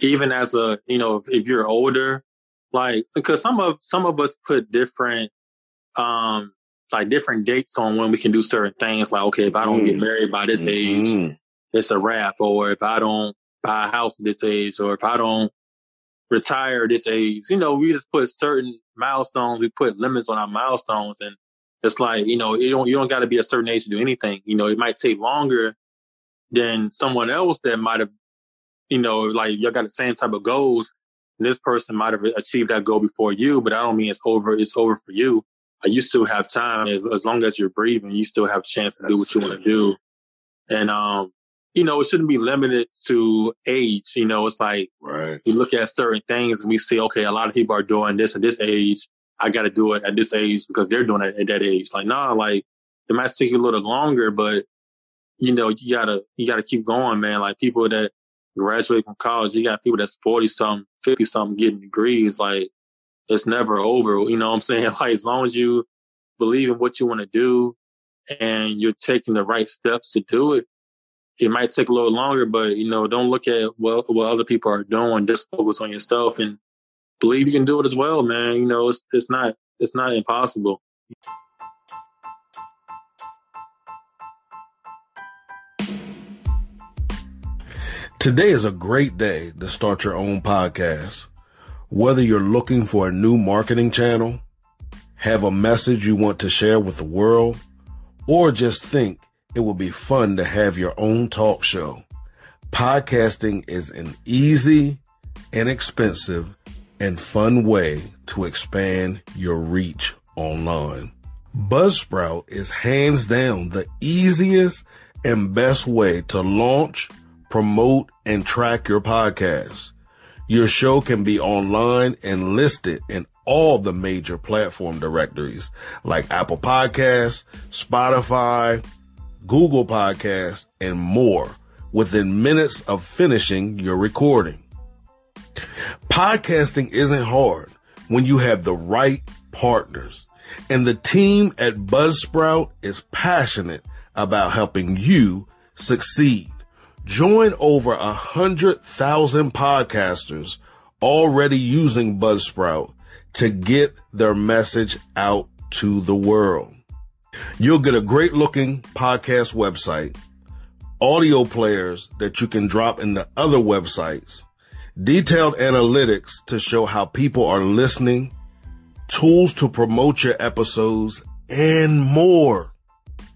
Even as a, you know, if, if you're older, like because some of some of us put different um like different dates on when we can do certain things. Like, okay, if I don't mm. get married by this mm-hmm. age, it's a wrap. Or if I don't buy a house at this age, or if I don't retire this age, you know, we just put certain milestones. We put limits on our milestones, and it's like you know, you don't you don't got to be a certain age to do anything. You know, it might take longer than someone else that might have, you know, like y'all got the same type of goals. This person might have achieved that goal before you, but I don't mean it's over. It's over for you you still have time as, as long as you're breathing. You still have a chance to do what you want to do. And um, you know, it shouldn't be limited to age. You know, it's like right. you look at certain things and we see, okay, a lot of people are doing this at this age. I got to do it at this age because they're doing it at that age. Like, nah, like it might take you a little longer, but you know, you gotta you gotta keep going, man. Like people that graduate from college, you got people that's forty something, fifty something getting degrees. Like it's never over. You know what I'm saying? Like as long as you believe in what you want to do and you're taking the right steps to do it, it might take a little longer, but you know, don't look at what what other people are doing. Just focus on yourself and believe you can do it as well, man. You know, it's it's not it's not impossible. Today is a great day to start your own podcast. Whether you're looking for a new marketing channel, have a message you want to share with the world, or just think it would be fun to have your own talk show, podcasting is an easy, inexpensive, and fun way to expand your reach online. Buzzsprout is hands down the easiest and best way to launch, promote, and track your podcast. Your show can be online and listed in all the major platform directories like Apple Podcasts, Spotify, Google Podcasts, and more within minutes of finishing your recording. Podcasting isn't hard when you have the right partners. And the team at Buzzsprout is passionate about helping you succeed. Join over a hundred thousand podcasters already using Buzzsprout to get their message out to the world. You'll get a great looking podcast website, audio players that you can drop into other websites, detailed analytics to show how people are listening, tools to promote your episodes, and more.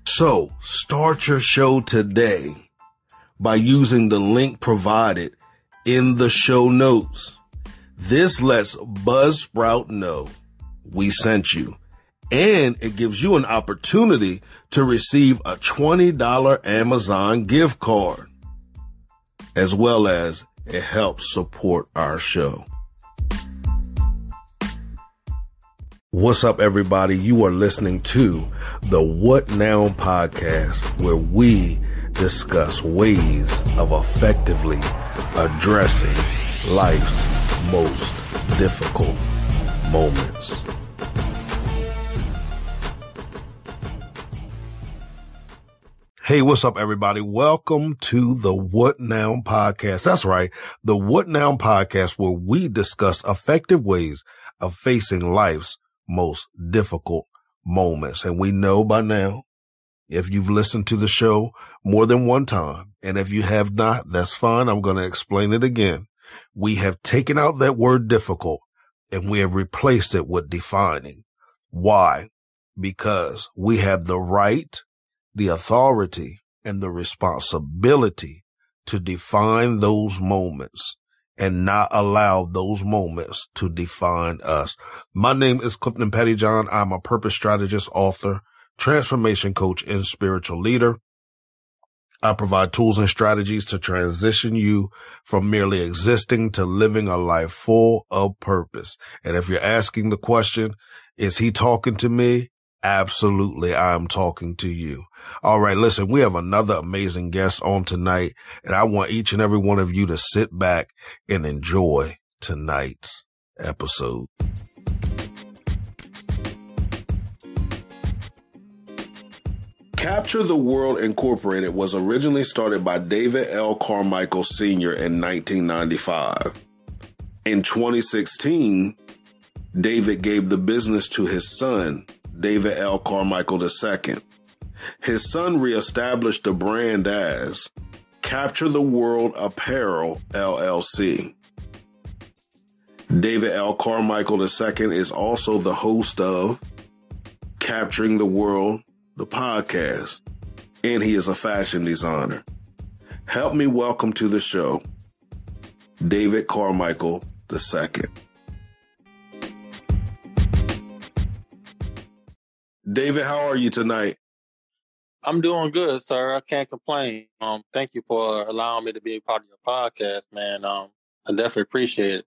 So start your show today by using the link provided in the show notes. This lets Buzzsprout know we sent you and it gives you an opportunity to receive a $20 Amazon gift card as well as it helps support our show. What's up, everybody? You are listening to the What Now podcast where we discuss ways of effectively addressing life's most difficult moments. Hey, what's up, everybody? Welcome to the What Now podcast. That's right. The What Now podcast where we discuss effective ways of facing life's most difficult moments. And we know by now if you've listened to the show more than one time. And if you have not, that's fine. I'm going to explain it again. We have taken out that word difficult and we have replaced it with defining. Why? Because we have the right, the authority and the responsibility to define those moments and not allow those moments to define us. My name is Clifton Pettyjohn. I'm a purpose strategist, author, transformation coach, and spiritual leader. I provide tools and strategies to transition you from merely existing to living a life full of purpose. And if you're asking the question, is he talking to me? Absolutely. I am talking to you. All right. Listen, we have another amazing guest on tonight and I want each and every one of you to sit back and enjoy tonight's episode. Capture the World Incorporated was originally started by David L. Carmichael Sr. in 1995. In 2016, David gave the business to his son, David L. Carmichael II. His son reestablished the brand as Capture the World Apparel LLC. David L. Carmichael II is also the host of Capturing the World, the podcast, and he is a fashion designer. Help me welcome to the show David Carmichael II. David, how are you tonight? I'm doing good, sir. I can't complain. Um, thank you for allowing me to be a part of your podcast, man. Um, I definitely appreciate it.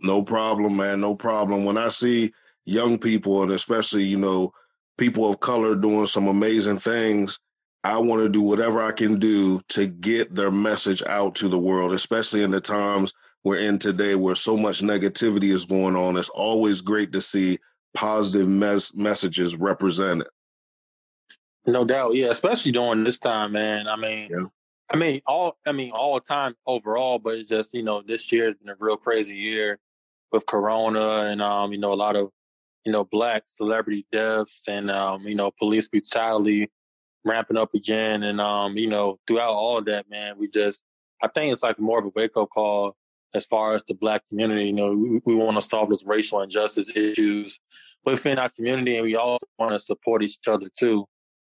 No problem, man. No problem. When I see young people and especially, you know, people of color doing some amazing things, I want to do whatever I can do to get their message out to the world, especially in the times we're in today where so much negativity is going on. It's always great to see positive mes- messages represented. No doubt, yeah, especially during this time, man. I mean, yeah. I mean, all I mean, all the time overall, but it's just you know, this year has been a real crazy year with Corona and um, you know, a lot of you know, black celebrity deaths and um, you know, police brutality ramping up again, and um, you know, throughout all of that, man, we just, I think it's like more of a wake up call as far as the black community. You know, we, we want to solve those racial injustice issues within our community, and we also want to support each other too.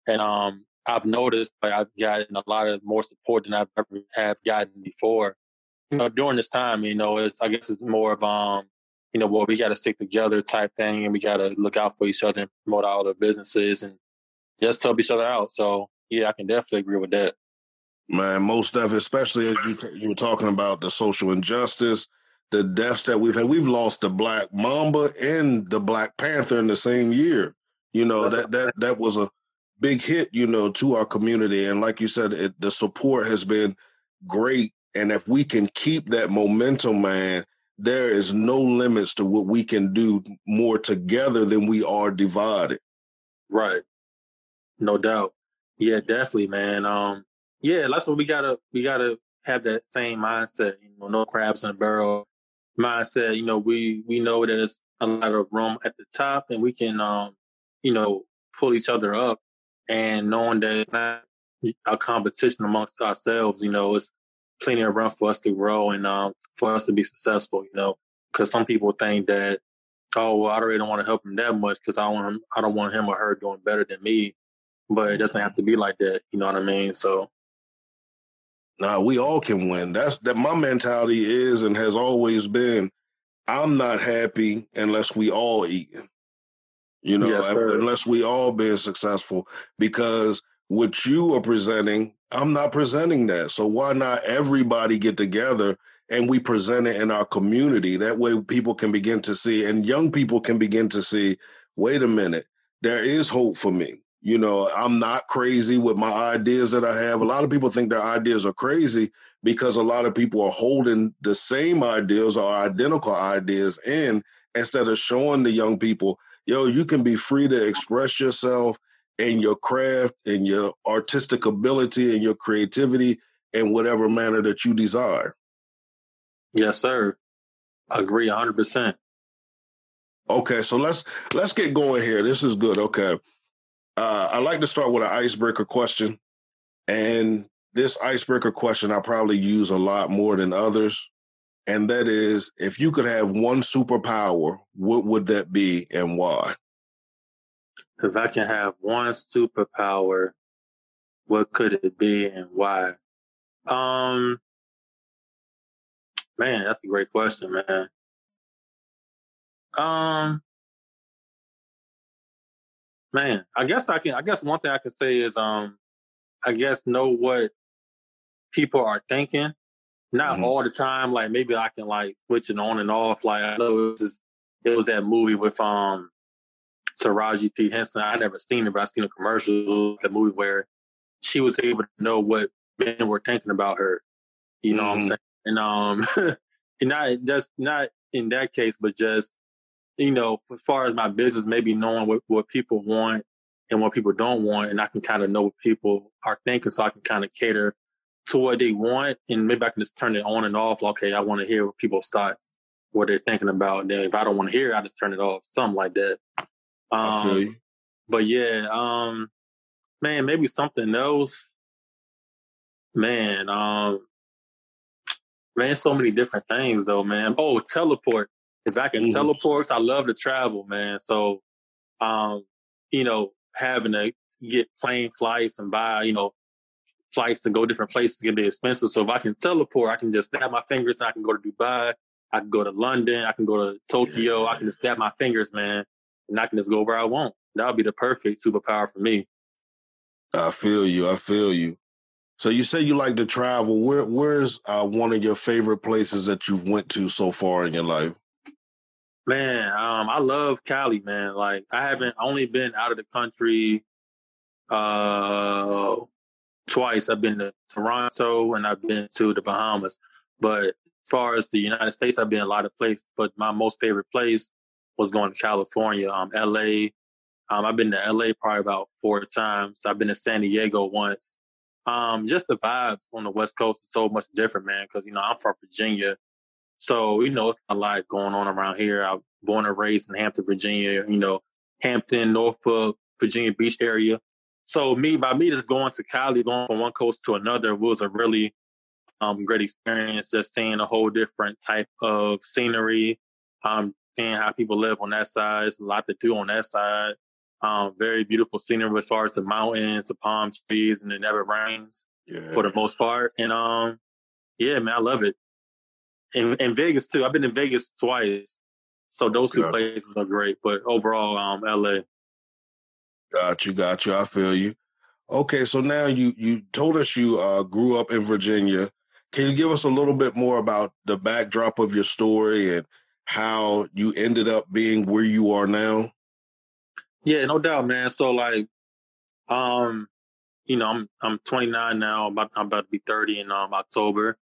And um, I've noticed like I've gotten a lot of more support than I've ever have gotten before. You know, during this time, you know, it's I guess it's more of um, you know, well, we got to stick together type thing, and we got to look out for each other and promote all the businesses and just help each other out. So yeah, I can definitely agree with that. Man, most of it, especially as you, you were talking about the social injustice, the deaths that we've had. We've lost the Black Mamba and the Black Panther in the same year. You know that that that was a big hit. You know to our community, and like you said, it, the support has been great. And if we can keep that momentum, man, there is no limits to what we can do more together than we are divided. Right. No doubt. Yeah, definitely, man. Um, yeah, that's what we gotta we gotta have that same mindset. You know, no crabs in a barrel mindset. You know, we we know that there's a lot of room at the top, and we can, um, you know, pull each other up. And knowing that it's not a competition amongst ourselves, you know, it's plenty of room for us to grow and um, for us to be successful. You know, because some people think that, oh, well, I really don't want to help him that much because I want him, I don't want him or her doing better than me. But it doesn't have to be like that. You know what I mean? So Nah, we all can win. That's that my mentality is and has always been. I'm not happy unless we all eat. You know, yes, unless we all being successful. Because what you are presenting, I'm not presenting that. So why not everybody get together and we present it in our community? That way people can begin to see and young people can begin to see, wait a minute, there is hope for me. You know, I'm not crazy with my ideas that I have. A lot of people think their ideas are crazy because a lot of people are holding the same ideas or identical ideas in instead of showing the young people, yo, you can be free to express yourself and your craft and your artistic ability and your creativity in whatever manner that you desire. Yes, sir. I agree 100%. Okay, so let's let's get going here. This is good. Okay uh, I like to start with an icebreaker question. And this icebreaker question I probably use a lot more than others. And that is if you could have one superpower, what would that be and why? If I can have one superpower, what could it be and why? Um, man, that's a great question, man. Um, man, I guess I can. I guess one thing I can say is, um, I guess know what people are thinking. Not mm-hmm. all the time. Like maybe I can like switch it on and off. Like I know it was, it was that movie with um Taraji P Henson. I never seen it, but I seen a commercial. the movie where she was able to know what men were thinking about her. You know mm-hmm. what I'm mm-hmm. saying? And um, and not just not in that case, but just you know, as far as my business, maybe knowing what, what people want and what people don't want, and I can kind of know what people are thinking, so I can kind of cater to what they want, and maybe I can just turn it on and off. Okay, I want to hear what people's thoughts, what they're thinking about. And then if I don't want to hear, I just turn it off, something like that. Um, but yeah, um, man, maybe something else. Man, um, man, so many different things though, man. Oh, teleport. If I can mm-hmm. teleport, I love to travel, man. So, um, you know, having to get plane flights and buy, you know, flights to go different places can be expensive. So if I can teleport, I can just snap my fingers and I can go to Dubai. I can go to London. I can go to Tokyo. I can just snap my fingers, man, and I can just go where I want. That would be the perfect superpower for me. I feel you. I feel you. So you say you like to travel. Where where's uh, one of your favorite places that you've went to so far in your life? Man, um, I love Cali, man. Like I haven't only been out of the country uh twice. I've been to Toronto and I've been to the Bahamas. But as far as the United States, I've been a lot of places. But my most favorite place was going to California, um, LA. Um, I've been to LA probably about four times. I've been to San Diego once. Um, just the vibes on the West Coast is so much different, man. Because you know I'm from Virginia, so, you know, it's a lot going on around here. I was born and raised in Hampton, Virginia, you know, Hampton, Norfolk, Virginia Beach area. So me, by me just going to Cali, going from one coast to another was a really um, great experience. Just seeing a whole different type of scenery, um, seeing how people live on that side. There's a lot to do on that side. Um, very beautiful scenery as far as the mountains, the palm trees, and it never rains yeah. for the most part. And um, yeah, man, I love it and, and Vegas too. I've been in Vegas twice, so those two places are great. But overall, um, LA. Got you, got you. I feel you. Okay, so now you you told us you uh, grew up in Virginia. Can you give us a little bit more about the backdrop of your story and how you ended up being where you are now? Yeah, no doubt, man. So like, um, you know, I'm I'm 29 now. I'm about, I'm about to be 30 in um October.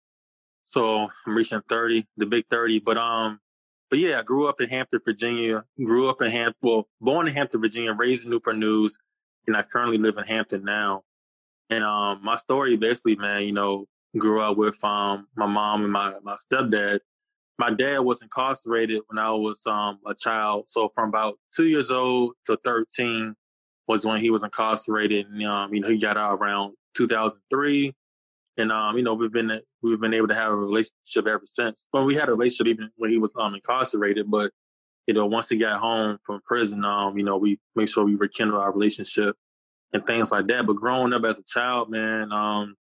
So I'm reaching 30, the big 30. But um, but yeah, I grew up in Hampton, Virginia. Grew up in Hampton, well, born in Hampton, Virginia, raised in Newport News, and I currently live in Hampton now. And um, my story basically, man, you know, grew up with um my mom and my my stepdad. My dad was incarcerated when I was um a child. So from about two years old to 13 was when he was incarcerated. And, um, you know, he got out around 2003. And um, you know, we've been we've been able to have a relationship ever since. Well, we had a relationship even when he was um incarcerated, but you know, once he got home from prison, um, you know, we make sure we rekindle our relationship and things like that. But growing up as a child, man, um,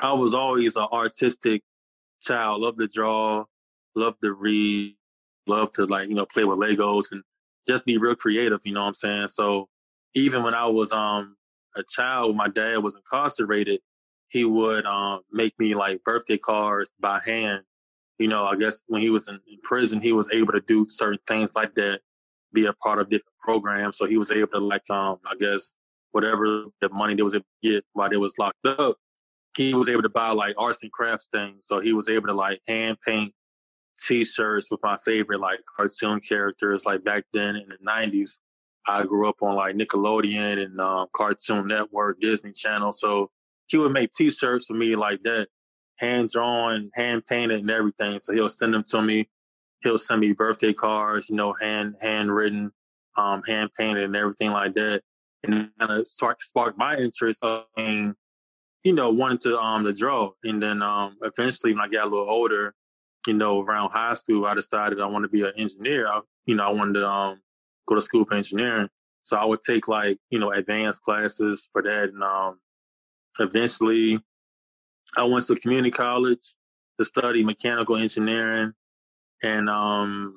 I was always an artistic child. Love to draw, love to read, love to like, you know, play with Legos and just be real creative, you know what I'm saying? So even when I was um a child, my dad was incarcerated, he would um, make me like birthday cards by hand. You know, I guess when he was in, in, prison, he was able to do certain things like that, be a part of different programs. So he was able to like, um, I guess whatever the money they was able to get while they was locked up, he was able to buy like arts and crafts things. So he was able to like hand paint t-shirts with my favorite like cartoon characters. Like back then in the nineties, I grew up on like Nickelodeon and um, Cartoon Network, Disney Channel. So he would make T-shirts for me like that, hand drawn, hand painted, and everything. So he'll send them to me. He'll send me birthday cards, you know, hand handwritten, um, hand painted, and everything like that. and kind of spark, sparked my interest of, you know, wanting to um to draw. And then um eventually, when I got a little older, you know, around high school, I decided I wanted to be an engineer. I, you know, I wanted to um go to school for engineering. So I would take like you know advanced classes for that, and um eventually, I went to community college to study mechanical engineering, and um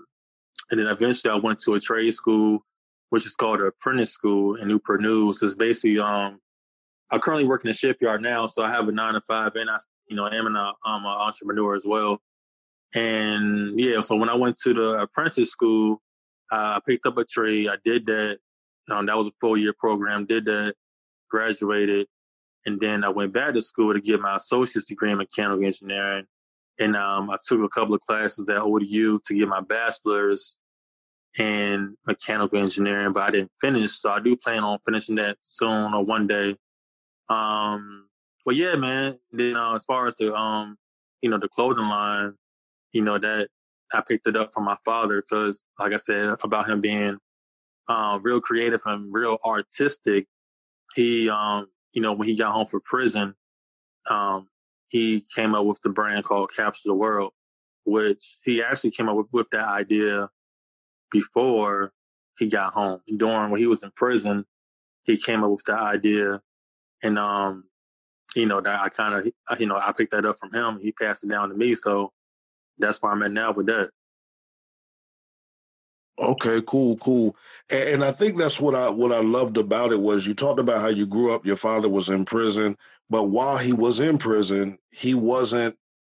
and then eventually I went to a trade school which is called an apprentice school in Newport News. It's basically um I currently work in a shipyard now, so I have a nine to five, and I you know am an uh, I'm an entrepreneur as well. And yeah, so when I went to the apprentice school, uh, I picked up a trade. I did that. Um, that was a four year program. Did that, graduated, and then I went back to school to get my associate's degree in mechanical engineering. And um, I took a couple of classes at ODU to get my bachelor's in mechanical engineering, but I didn't finish. So I do plan on finishing that soon or one day. Um, but yeah, man. Then uh, as far as the um, you know, the clothing line, you know that I picked it up from my father because, like I said, about him being uh, real creative and real artistic. He, um, you know, when he got home from prison, um, he came up with the brand called Capture the World, which he actually came up with, with that idea before he got home. During when he was in prison, he came up with the idea, and um, you know that I kind of you know I picked that up from him. He passed it down to me, so that's where I'm at now with that. Okay, cool, cool. And, and, I think that's what I what I loved about it was you talked about how you grew up. Your father was in prison, but while he was in prison, he wasn't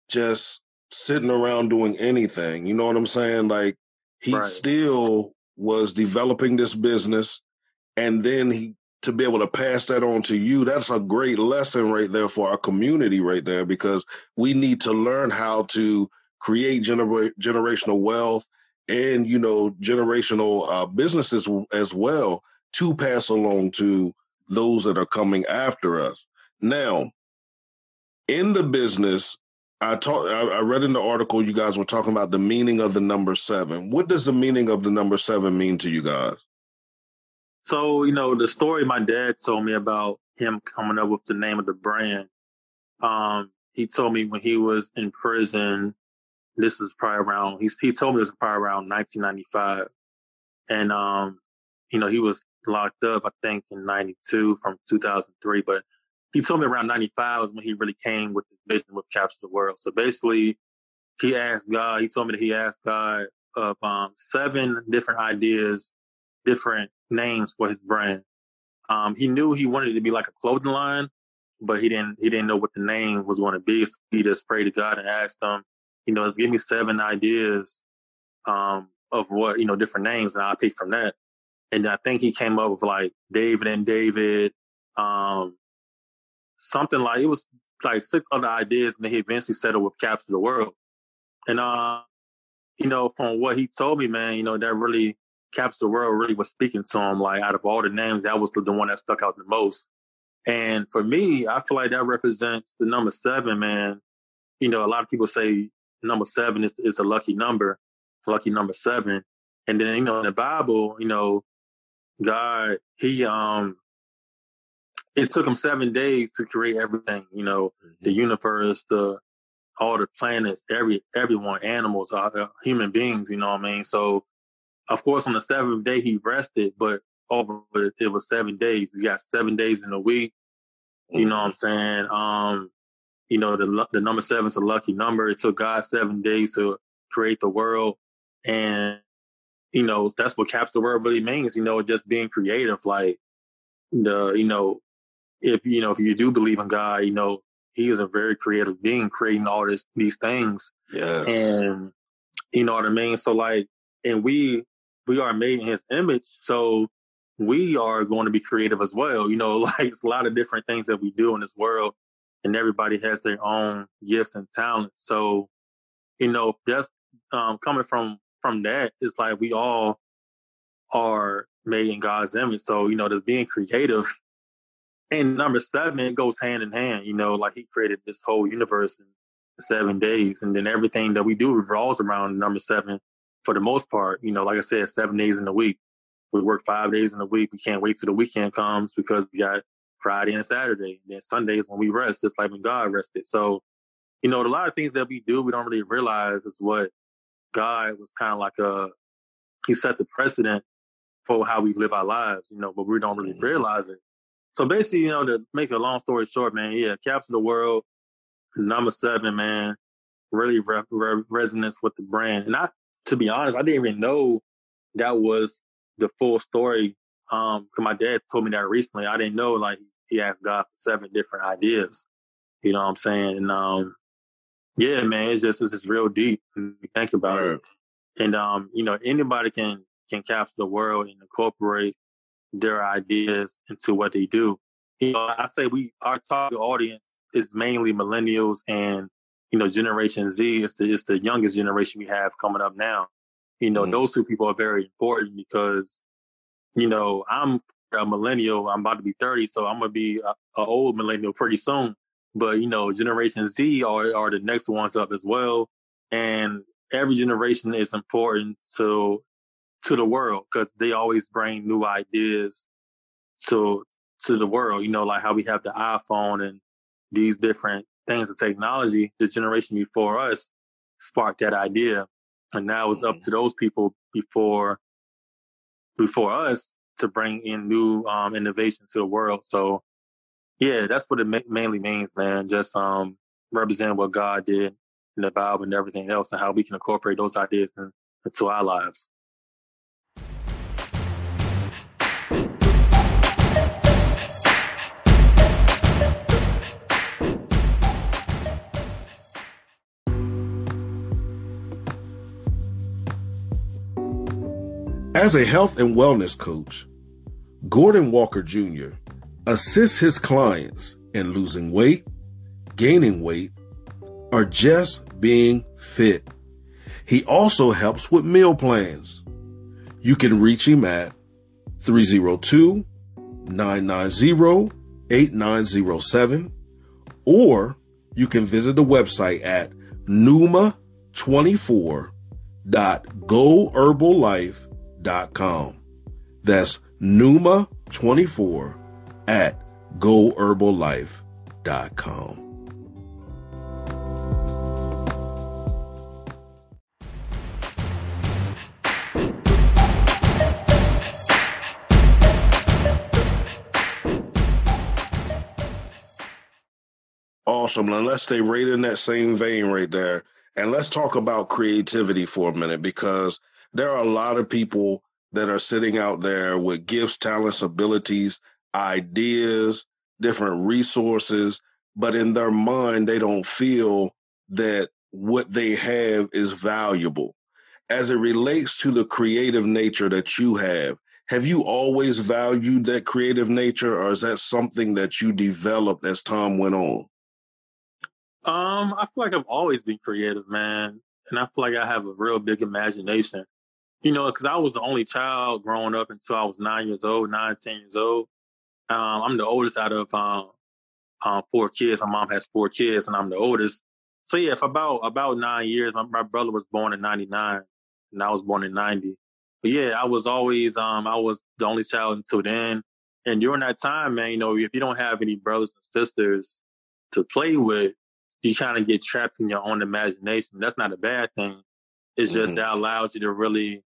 just sitting around doing anything. You know what I'm saying? Like he right. still was developing this business and then he to be able to pass that on to you that's a great lesson right there for our community right there because we need to learn how to create gener- generational wealth and you know generational uh, businesses as well to pass along to those that are coming after us now in the business I talked. I read in the article you guys were talking about the meaning of the number seven. What does the meaning of the number seven mean to you guys? So you know the story my dad told me about him coming up with the name of the brand. Um, he told me when he was in prison. This is probably around. He he told me this was probably around 1995, and um, you know he was locked up. I think in '92 from 2003, but he told me around 95 was when he really came with the vision with Capture the World. So basically, he asked God, he told me that he asked God of um, seven different ideas, different names for his brand. Um, he knew he wanted it to be like a clothing line, but he didn't he didn't know what the name was going to be. So he just prayed to God and asked him, you know, it's give me seven ideas um, of what you know different names, and I picked from that. And I think he came up with like David and David, um, something like it was like six other ideas, and then he eventually settled with Capture the World. And uh, you know, from what he told me, man, you know, that really Capture the World really was speaking to him. Like out of all the names, that was the one that stuck out the most. And for me, I feel like that represents the number seven, man. You know, a lot of people say number seven is is a lucky number, lucky number seven. And then, you know, in the Bible, you know, God, he um it took him seven days to create everything. You know, mm-hmm. the universe, the all the planets, every everyone, animals, uh, uh, human beings. You know what I mean? So, of course, on the seventh day he rested, but over it was seven days. We got seven days in a week. You know what I'm mm-hmm. saying? Um, you know, the the number seven is a lucky number. It took God seven days to create the world, and you know that's what caps the world really means. You know, just being creative, like the you know if you know if you do believe in God, you know He is a very creative being, creating all this these things. Yeah, and you know what I mean. So like, and we we are made in His image, so we are going to be creative as well. You know, like it's a lot of different things that we do in this world, and everybody has their own gifts and talents. So, you know, just um, coming from from that, it's like we all are made in God's image. So, you know, just being creative and number seven goes hand in hand. You know, like he created this whole universe in seven days, and then everything that we do revolves around number seven for the most part. You know, like I said, seven days in a week. we work five days in a week. We can't wait till the weekend comes because we got Friday and Saturday. And then Sundays when we rest, just like when God rested. So, you know, a lot of things that we do, we don't really realize is what God was kind of like a, he set the precedent for how we live our lives, you know, but we don't really mm-hmm. realize it. So basically, you know, to make a long story short, man, yeah, Capture the World, number seven, man, really re- re- resonance with the brand. And I, to be honest, I didn't even know that was the full story. Um, cause my dad told me that recently. I didn't know, like, he asked God for seven different ideas. You know what I'm saying? And, um, yeah, man, it's just, it's just real deep when you think about it. And, um, you know, anybody can, can capture the world and incorporate their ideas into what they do. You know, I say we, our target audience is mainly millennials and, you know, Generation Z is the, is the youngest generation we have coming up now. You know, mm-hmm. those two people are very important because, you know, I'm a millennial. I'm about to be 30, so I'm going to be a, a old millennial pretty soon. But, you know, Generation Z are, are the next ones up as well. And every generation is important to to the world because they always bring new ideas to to the world. You know, like how we have the iPhone and these different things of technology. The generation before us sparked that idea, and now it's up mm-hmm. to those people before before us to bring in new um, innovation to the world. So, yeah, that's what it ma- mainly means, man. Just um, represent what God did in the Bible and everything else, and how we can incorporate those ideas in, into our lives. As a health and wellness coach, Gordon Walker Jr. assists his clients in losing weight, gaining weight, or just being fit. He also helps with meal plans. You can reach him at 302 990 8907 or you can visit the website at numa24.goherballife.com com. That's Numa24 at goherballife.com. Awesome. Let's stay right in that same vein right there. And let's talk about creativity for a minute because there are a lot of people that are sitting out there with gifts, talents, abilities, ideas, different resources, but in their mind, they don't feel that what they have is valuable. As it relates to the creative nature that you have, have you always valued that creative nature, or is that something that you developed as time went on? Um, I feel like I've always been creative, man, and I feel like I have a real big imagination you know, because I was the only child growing up until I was nine years old, nine, ten years old. Um, I'm the oldest out of um, um, four kids. My mom has four kids, and I'm the oldest. So yeah, for about about nine years, my, my brother was born in '99, and I was born in '90. But yeah, I was always um, I was the only child until then. And during that time, man, you know, if you don't have any brothers and sisters to play with, you kind of get trapped in your own imagination. That's not a bad thing. It's just mm-hmm. that allows you to really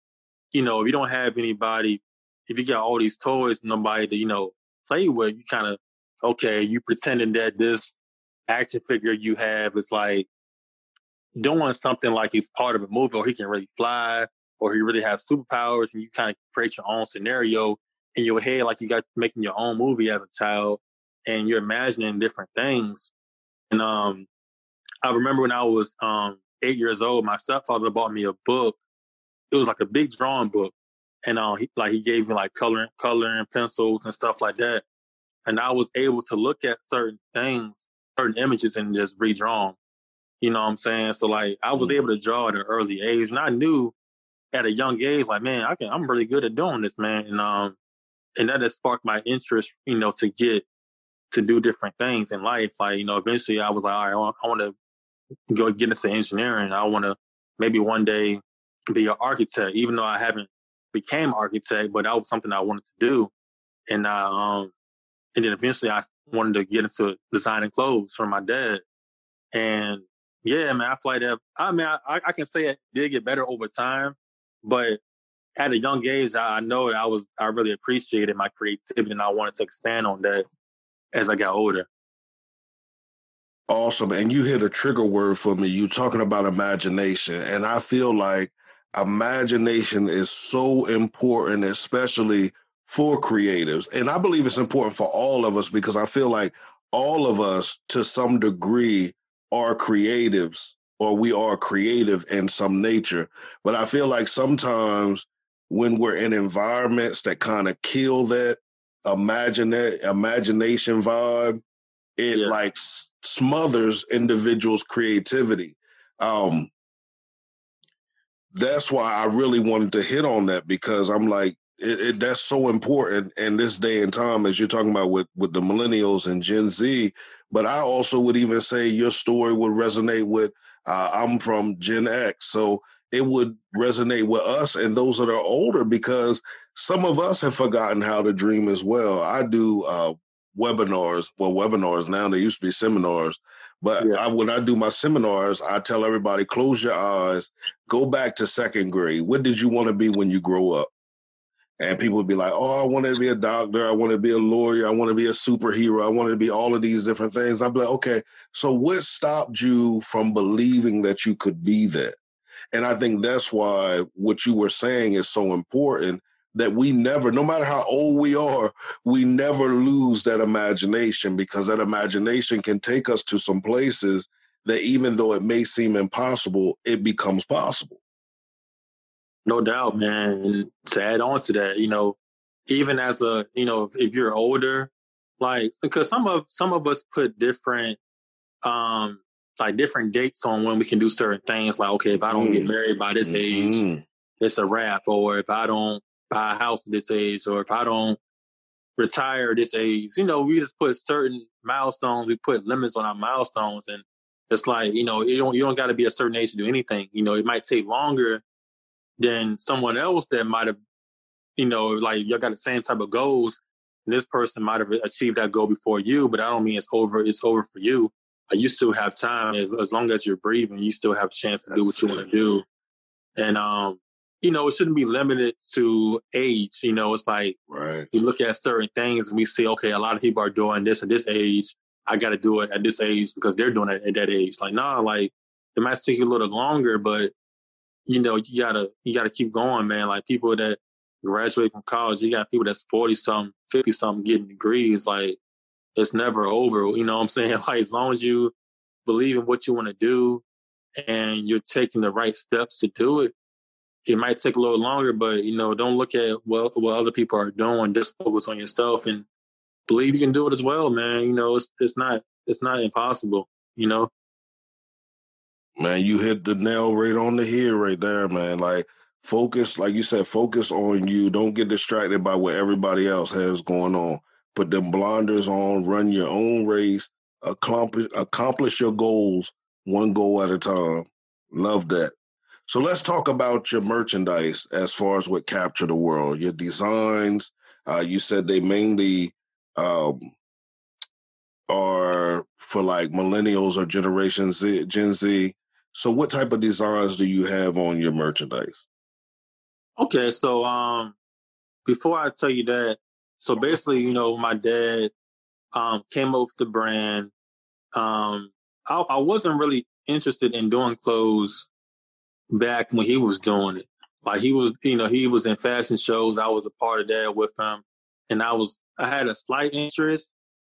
you know, if you don't have anybody, if you got all these toys, nobody to, you know, play with, you kind of, okay, you pretending that this action figure you have is like doing something like he's part of a movie or he can really fly or he really has superpowers and you kind of create your own scenario in your head like you got making your own movie as a child and you're imagining different things. And um I remember when I was um eight years old, my stepfather bought me a book it was like a big drawing book, and uh, he, like he gave me like coloring, coloring pencils and stuff like that, and I was able to look at certain things, certain images, and just redraw them. You know what I'm saying? So like I was able to draw at an early age, and I knew at a young age, like man, I can, I'm really good at doing this, man, and um, and that has sparked my interest, you know, to get to do different things in life. Like you know, eventually I was like, all right, I want, I want to go get into engineering. I want to maybe one day be an architect, even though I haven't became architect, but that was something I wanted to do. And I, um, and then eventually I wanted to get into designing clothes for my dad. And yeah, man, I feel like that. I mean, I, I can say it did get better over time, but at a young age, I know that I was, I really appreciated my creativity and I wanted to expand on that as I got older. Awesome. And you hit a trigger word for me. You talking about imagination. And I feel like imagination is so important, especially for creatives. And I believe it's important for all of us because I feel like all of us, to some degree, are creatives or we are creative in some nature. But I feel like sometimes when we're in environments that kind of kill that imagine imagination vibe, it yeah. like smothers individuals' creativity. Um, that's why I really wanted to hit on that because I'm like, it, it, that's so important in this day and time as you're talking about with with the millennials and Gen Z. But I also would even say your story would resonate with. Uh, I'm from Gen X, so it would resonate with us and those that are older because some of us have forgotten how to dream as well. I do uh, webinars, well, webinars now, they used to be seminars. But yeah. I, when I do my seminars, I tell everybody, close your eyes, go back to second grade. What did you want to be when you grow up? And people would be like, oh, I want to be a doctor. I want to be a lawyer. I want to be a superhero. I want to be all of these different things. I'd be like, okay, so what stopped you from believing that you could be that? And I think that's why what you were saying is so important that we never, no matter how old we are, we never lose that imagination because that imagination can take us to some places that even though it may seem impossible, it becomes possible. No doubt, man. And to add on to that, you know, even as a, you know, if you're older, like because some of some of us put different um like different dates on when we can do certain things. Like, okay, if I don't mm. get married by this mm-hmm. age, it's a wrap. Or if I don't buy a house at this age, or if I don't retire at this age, you know, we just put certain milestones. We put limits on our milestones, and it's like you know, you don't you don't got to be a certain age to do anything. You know, it might take longer than someone else that might have, you know, like y'all got the same type of goals. This person might have achieved that goal before you, but I don't mean it's over. It's over for you. You still have time as, as long as you're breathing. You still have a chance to do what you want to do. And um, you know, it shouldn't be limited to age. You know, it's like right. we look at certain things and we see, okay, a lot of people are doing this at this age. I got to do it at this age because they're doing it at that age. Like, nah, like it might take you a little longer, but you know, you gotta you gotta keep going, man. Like people that graduate from college, you got people that's forty something, fifty something getting degrees. Like it's never over. You know what I'm saying? Like as long as you believe in what you want to do and you're taking the right steps to do it, it might take a little longer, but you know, don't look at what what other people are doing. Just focus on yourself and believe you can do it as well, man. You know, it's it's not it's not impossible. You know. Man, you hit the nail right on the head right there, man. Like focus, like you said, focus on you. Don't get distracted by what everybody else has going on. Put them blinders on, run your own race, accomplish accomplish your goals one goal at a time. Love that. So let's talk about your merchandise as far as what capture the world. Your designs. Uh, you said they mainly um, are for like millennials or Generation Z, Gen Z. So what type of designs do you have on your merchandise? Okay, so um, before I tell you that, so basically, you know, my dad um, came up with the brand. Um, I, I wasn't really interested in doing clothes back when he was doing it. Like he was, you know, he was in fashion shows. I was a part of that with him, and I was, I had a slight interest,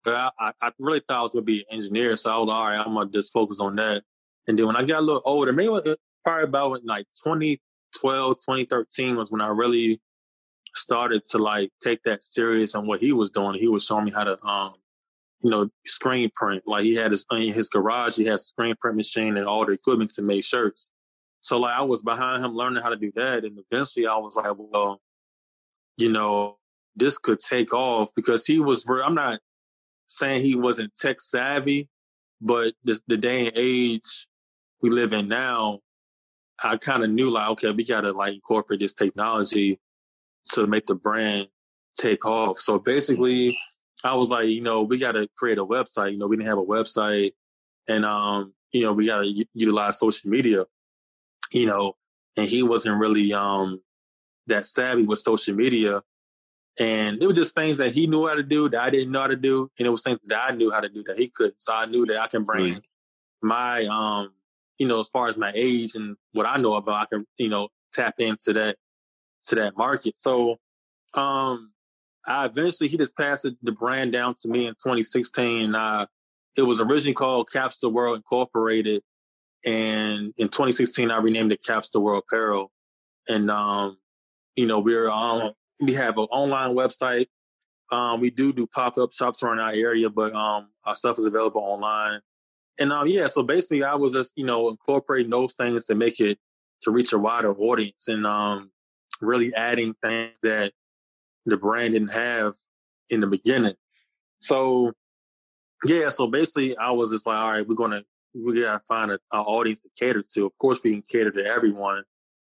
but I, I, really thought I was gonna be an engineer. So I was all right. I'm gonna just focus on that. And then when I got a little older, maybe probably about like 2012, 2013 was when I really started to like take that serious on what he was doing. He was showing me how to, um, you know, screen print. Like he had his in his garage, he had a screen print machine and all the equipment to make shirts. So like I was behind him learning how to do that, and eventually I was like, well, you know, this could take off because he was. I'm not saying he wasn't tech savvy, but the day and age we live in now, I kind of knew like, okay, we got to like incorporate this technology to make the brand take off. So basically, I was like, you know, we got to create a website. You know, we didn't have a website, and um, you know, we got to u- utilize social media. You know, and he wasn't really um that savvy with social media. And it was just things that he knew how to do that I didn't know how to do. And it was things that I knew how to do that he couldn't. So I knew that I can bring my um, you know, as far as my age and what I know about, I can, you know, tap into that to that market. So um I eventually he just passed the brand down to me in 2016. Uh, it was originally called Capsule World Incorporated, and in 2016 I renamed it Capture the World Apparel. And um, you know we're um, we have an online website. Um, we do do pop up shops around our area, but um, our stuff is available online. And um, yeah, so basically I was just you know incorporating those things to make it to reach a wider audience and um, really adding things that the brand didn't have in the beginning. So yeah, so basically I was just like, all right, we're gonna we gotta find an audience to cater to. Of course, we can cater to everyone,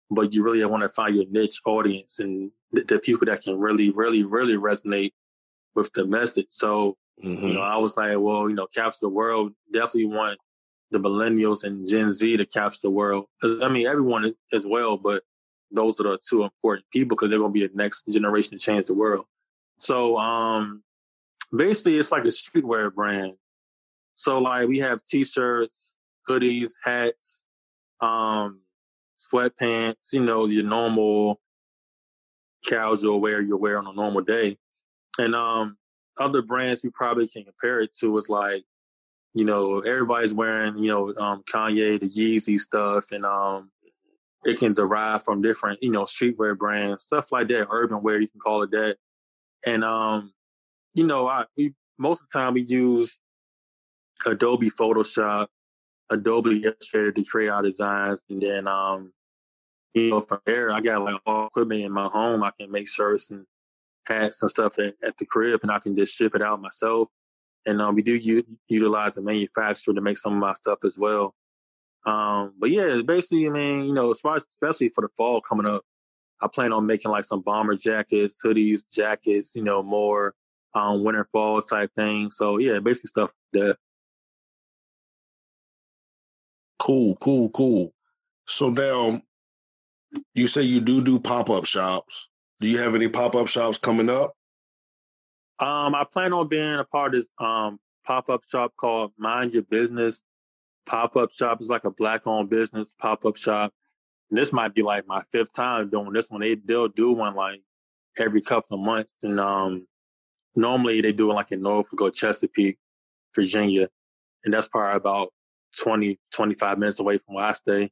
but you really want to find your niche audience and the, the, people that can really, really, really resonate with the message. So mm-hmm. you know, I was like, well, you know, capture the world. Definitely want the millennials and Gen Z to capture the world. I mean, everyone as well, but those are the two important people because they're going to be the next generation to change the world. So, um, basically, it's like a streetwear brand. So, like, we have t-shirts, hoodies, hats, um, sweatpants. You know, your normal casual wear you wear on a normal day, and um, other brands you probably can compare it to is like, you know, everybody's wearing, you know, um, Kanye, the Yeezy stuff, and um, it can derive from different, you know, streetwear brands, stuff like that, urban wear, you can call it that. And, um, you know, I, we, most of the time we use Adobe Photoshop, Adobe Illustrator to create our designs. And then, um, you know, from there, I got like all equipment in my home. I can make shirts and hats and stuff at, at the crib and I can just ship it out myself. And, um, we do u- utilize the manufacturer to make some of my stuff as well. Um, but yeah, basically, I mean, you know, as far especially for the fall coming up, I plan on making like some bomber jackets, hoodies, jackets, you know, more um, winter fall type thing. So yeah, basically stuff that. Cool, cool, cool. So now, you say you do do pop up shops. Do you have any pop up shops coming up? Um, I plan on being a part of this um pop up shop called Mind Your Business pop up shop is like a black owned business pop up shop. And this might be like my fifth time doing this one. They they'll do one like every couple of months, and um, normally they do it like in Norfolk or Chesapeake, Virginia, and that's probably about 20, 25 minutes away from where I stay.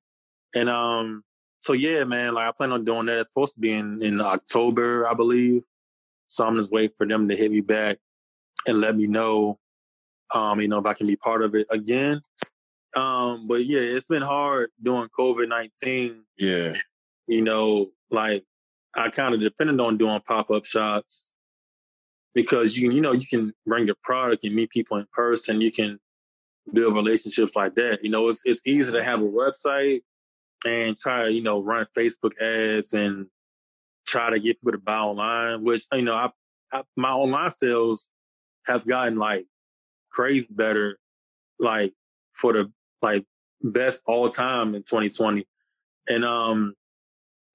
And um, so yeah, man, like I plan on doing that. It's supposed to be in in October, I believe. So I'm just waiting for them to hit me back and let me know, um, you know, if I can be part of it again. Um, but yeah, it's been hard doing COVID nineteen. Yeah. You know, like I kind of depended on doing pop up shops because you can, you know, you can bring your product and meet people in person. You can build relationships like that. You know, it's it's easy to have a website and try to, you know, run Facebook ads and try to get people to buy online, which, you know, I, I my online sales have gotten like crazy better, like for the like best all time in 2020. And, um,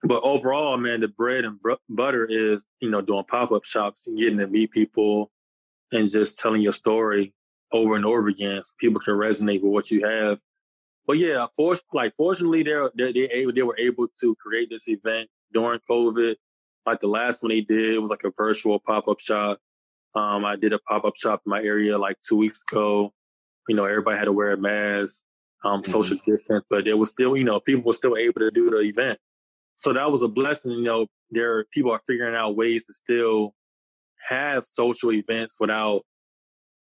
but overall, man, the bread and br- butter is, you know, doing pop up shops and getting to meet people and just telling your story over and over again so people can resonate with what you have. But yeah, for, like fortunately, they're, they they they were able to create this event during COVID. Like the last one they did, it was like a virtual pop up shop. Um, I did a pop up shop in my area like two weeks ago. You know, everybody had to wear a mask um, mm-hmm. social distance, but there was still, you know, people were still able to do the event. So that was a blessing. You know, there people are figuring out ways to still have social events without,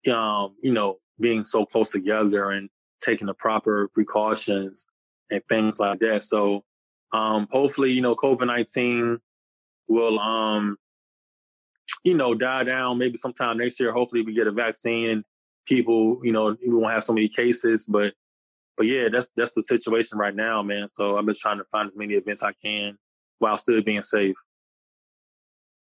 um, you know, being so close together and taking the proper precautions and things like that. So, um, hopefully, you know, COVID nineteen will, um, you know, die down maybe sometime next year. Hopefully, we get a vaccine people, you know, we won't have so many cases, but but yeah, that's that's the situation right now, man. So I've been trying to find as many events I can while still being safe.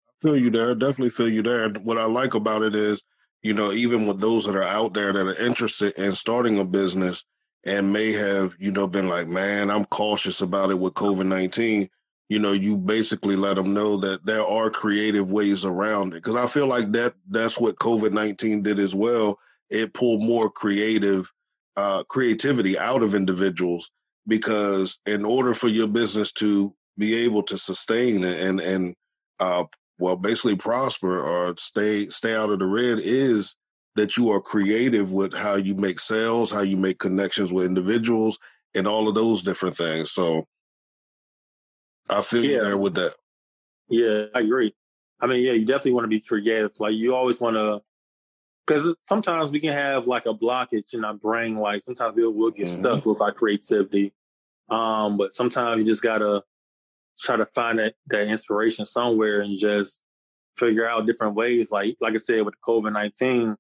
I feel you there. Definitely feel you there. What I like about it is, you know, even with those that are out there that are interested in starting a business and may have, you know, been like, man, I'm cautious about it with COVID 19 you know, you basically let them know that there are creative ways around it. Because I feel like that that's what COVID nineteen did as well. It pulled more creative uh, creativity out of individuals because in order for your business to be able to sustain and and uh, well basically prosper or stay stay out of the red is that you are creative with how you make sales, how you make connections with individuals, and all of those different things. So I feel yeah. you there with that. Yeah, I agree. I mean, yeah, you definitely want to be creative. Like you always want to, because sometimes we can have like a blockage in our brain. Like sometimes we'll, we'll get mm-hmm. stuck with our creativity. Um, but sometimes you just gotta try to find that, that inspiration somewhere and just figure out different ways. Like like I said, with COVID nineteen,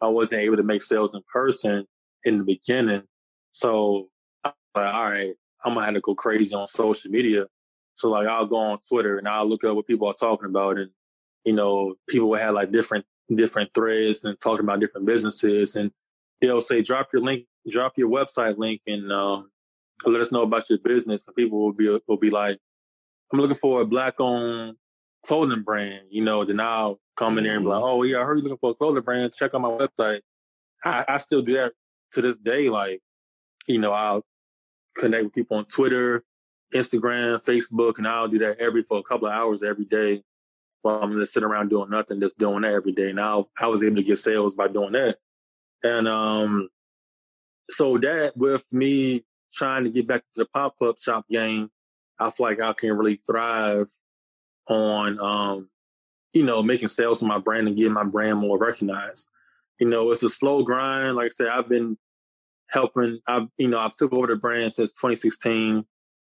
I wasn't able to make sales in person in the beginning, so I like, all right, I'm gonna have to go crazy on social media. So like I'll go on Twitter and I'll look up what people are talking about and you know, people will have like different different threads and talking about different businesses and they'll say drop your link drop your website link and um, let us know about your business. And people will be will be like I'm looking for a black owned clothing brand, you know, then I'll come in there and be like, mm-hmm. Oh yeah, I heard you're looking for a clothing brand, check out my website. I, I still do that to this day. Like, you know, I'll connect with people on Twitter, Instagram, Facebook, and I'll do that every for a couple of hours every day while I'm just sitting around doing nothing, just doing that every day. Now I was able to get sales by doing that. And um so that with me trying to get back to the pop up shop game, I feel like I can really thrive on um, you know, making sales of my brand and getting my brand more recognized. You know, it's a slow grind. Like I said, I've been helping I've you know, I've took over the brand since 2016.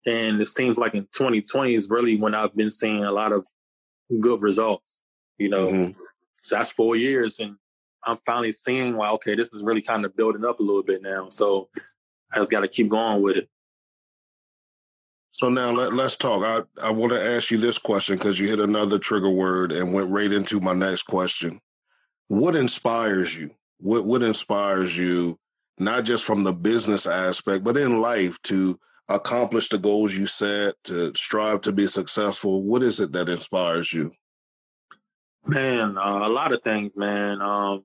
And it seems like in 2020 is really when I've been seeing a lot of good results, you know. Mm-hmm. So that's four years and I'm finally seeing like, okay, this is really kind of building up a little bit now. So I just got to keep going with it. So now let, let's talk. I, I want to ask you this question because you hit another trigger word and went right into my next question. What inspires you? What what inspires you, not just from the business aspect, but in life to accomplish the goals you set, to strive to be successful? What is it that inspires you? Man, uh, a lot of things, man. Um,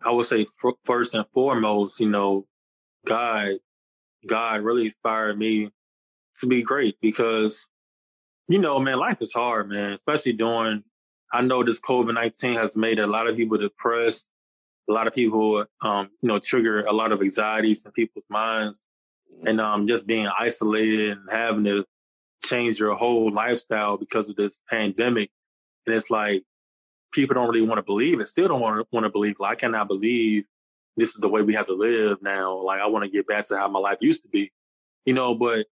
I would say first and foremost, you know, God, God really inspired me to be great because, you know, man, life is hard, man, especially during, I know this COVID-19 has made a lot of people depressed. A lot of people, um, you know, trigger a lot of anxieties in people's minds and um, just being isolated and having to change your whole lifestyle because of this pandemic. And it's like people don't really want to believe it. Still don't want to want to believe. Like I cannot believe this is the way we have to live now. Like I want to get back to how my life used to be, you know. But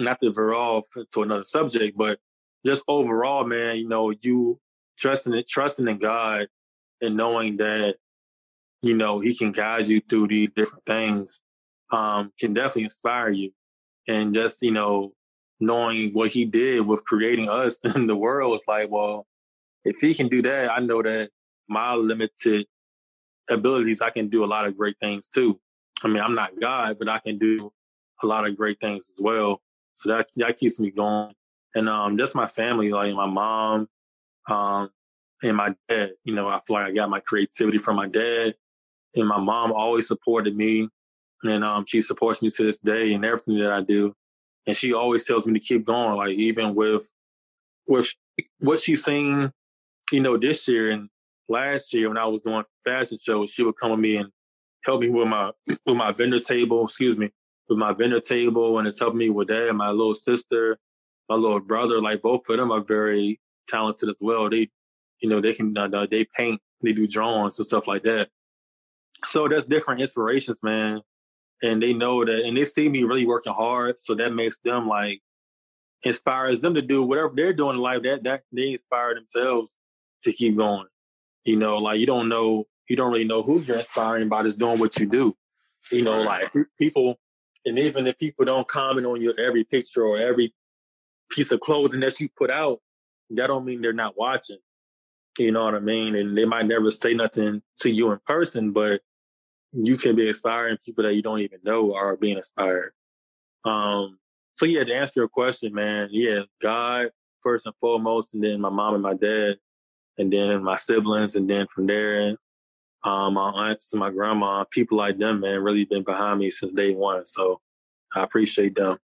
not to off to another subject, but just overall, man, you know, you trusting it, trusting in God and knowing that you know He can guide you through these different things um, can definitely inspire you. And just, you know, knowing what he did with creating us in the world is like, well, if he can do that, I know that my limited abilities, I can do a lot of great things too. I mean, I'm not God, but I can do a lot of great things as well. So that that keeps me going. And um, just my family, like my mom, um, and my dad. You know, I feel like I got my creativity from my dad, and my mom always supported me and um, she supports me to this day in everything that I do. And she always tells me to keep going, like even with with what she's seen, you know, this year and last year when I was doing fashion shows, she would come with me and help me with my with my vendor table. Excuse me, with my vendor table, and it's helping me with that. And my little sister, my little brother, like both of them are very talented as well. They, you know, they can uh, they paint, they do drawings and stuff like that. So that's different inspirations, man and they know that, and they see me really working hard. So that makes them like inspires them to do whatever they're doing in life. That that they inspire themselves to keep going. You know, like you don't know, you don't really know who you're inspiring by just doing what you do. You know, like people, and even if people don't comment on your every picture or every piece of clothing that you put out, that don't mean they're not watching. You know what I mean? And they might never say nothing to you in person, but you can be inspiring people that you don't even know are being inspired. Um, so yeah, to answer your question, man, yeah, God first and foremost, and then my mom and my dad, and then my siblings, and then from there, um, my aunts my grandma, people like them, man, really been behind me since day one. So I appreciate them.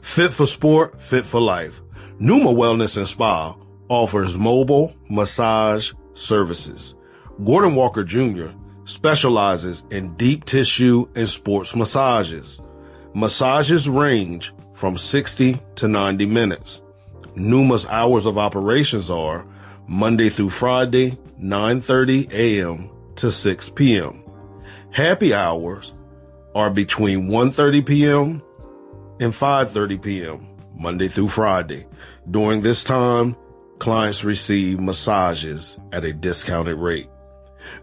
Fit for sport, fit for life. Pneuma Wellness and Spa offers mobile massage services. Gordon Walker Jr. specializes in deep tissue and sports massages. Massages range from 60 to 90 minutes. Pneuma's hours of operations are Monday through Friday, 9:30 a.m. to 6 p.m. Happy hours are between 1:30 p.m and 5:30 p.m. Monday through Friday. During this time, clients receive massages at a discounted rate.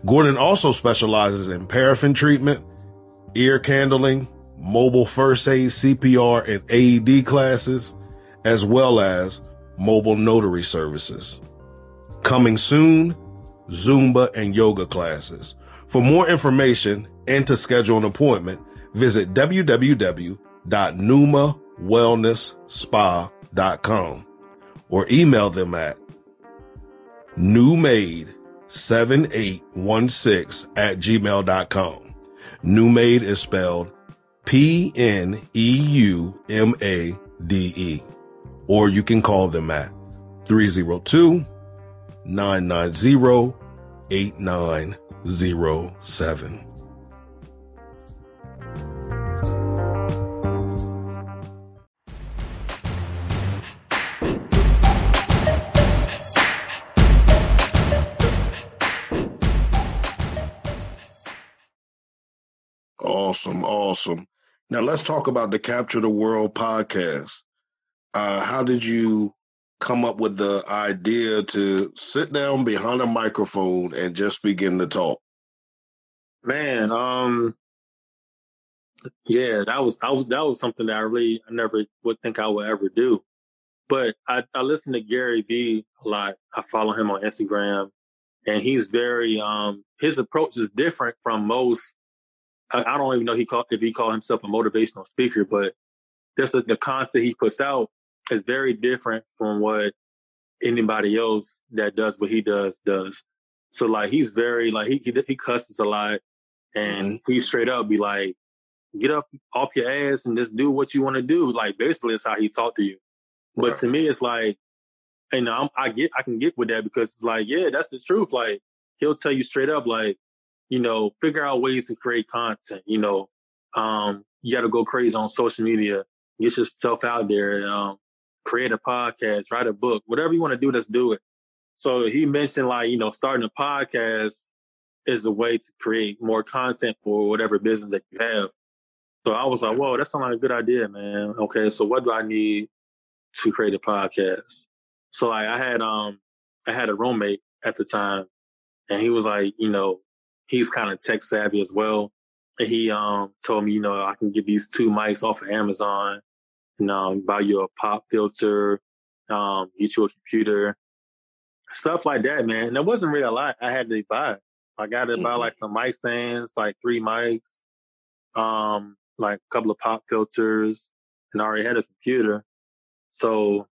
Gordon also specializes in paraffin treatment, ear candling, mobile first aid, CPR, and AED classes, as well as mobile notary services. Coming soon, Zumba and yoga classes. For more information and to schedule an appointment, visit www www.numawellnessspa.com or email them at pneumade7816 at gmail.com. Pneumade is spelled P-N-E-U-M-A-D-E. Or you can call them at 302 990 8907. Awesome, awesome. Now let's talk about the Capture the World podcast. Uh, how did you come up with the idea to sit down behind a microphone and just begin to talk? Man, um, yeah, that was that was that was something that I really I never would think I would ever do. But I, I listen to Gary Vee a lot. I follow him on Instagram and he's very um his approach is different from most I, don't even know he call, if he called himself a motivational speaker, but just the, the content he puts out is very different from what anybody else that does what he does does. So like he's very like he he, he cusses a lot, and mm-hmm. he straight up be like, "Get up off your ass and just do what you want to do." Like basically, that's how he talk to you. Right. But to me, it's like, you know, I'm, I get I can get with that because it's like, yeah, that's the truth. Like he'll tell you straight up, like, you know, figure out ways to create content. You know, um, you got to go crazy on social media, get yourself out there, um, create a podcast, write a book, whatever you want to do, let's do it. So he mentioned like, you know, starting a podcast is a way to create more content for whatever business that you have. So I was like, whoa, that sounds like a good idea, man. Okay, so what do I need to create a podcast? So like I had um I had a roommate at the time and he was like, you know, he's kind of tech savvy as well. And he um told me, you know, I can get these two mics off of Amazon and um buy you a pop filter, um, get you a computer, stuff like that, man. And it wasn't really a lot I had to buy. I got to mm-hmm. buy like some mic stands, like three mics, um, like a couple of pop filters, and I already had a computer. So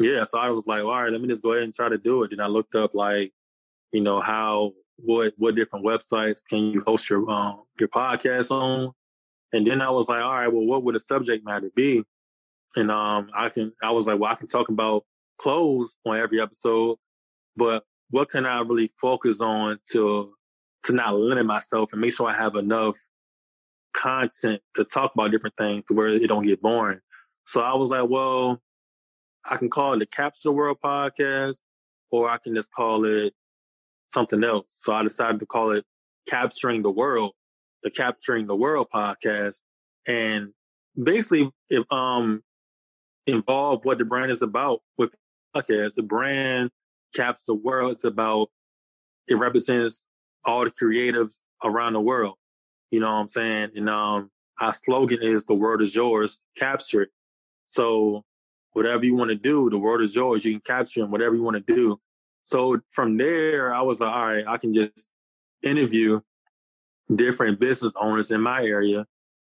yeah, so I was like, all right, let me just go ahead and try to do it. And I looked up like, you know, how what what different websites can you host your um, your podcast on? And then I was like, all right, well, what would the subject matter be? And um, I can I was like, well, I can talk about clothes on every episode, but what can I really focus on to to not limit myself and make sure I have enough content to talk about different things where it don't get boring. So I was like, well, I can call it the Capture World podcast, or I can just call it something else. So I decided to call it Capturing the World, the Capturing the World podcast. And basically, if, um, involve what the brand is about with podcast. The brand captures the world. It's about, it represents all the creatives around the world. You know what I'm saying? And, um, our slogan is the world is yours, capture it. So whatever you want to do, the world is yours. You can capture it. whatever you want to do. So from there, I was like, all right, I can just interview different business owners in my area.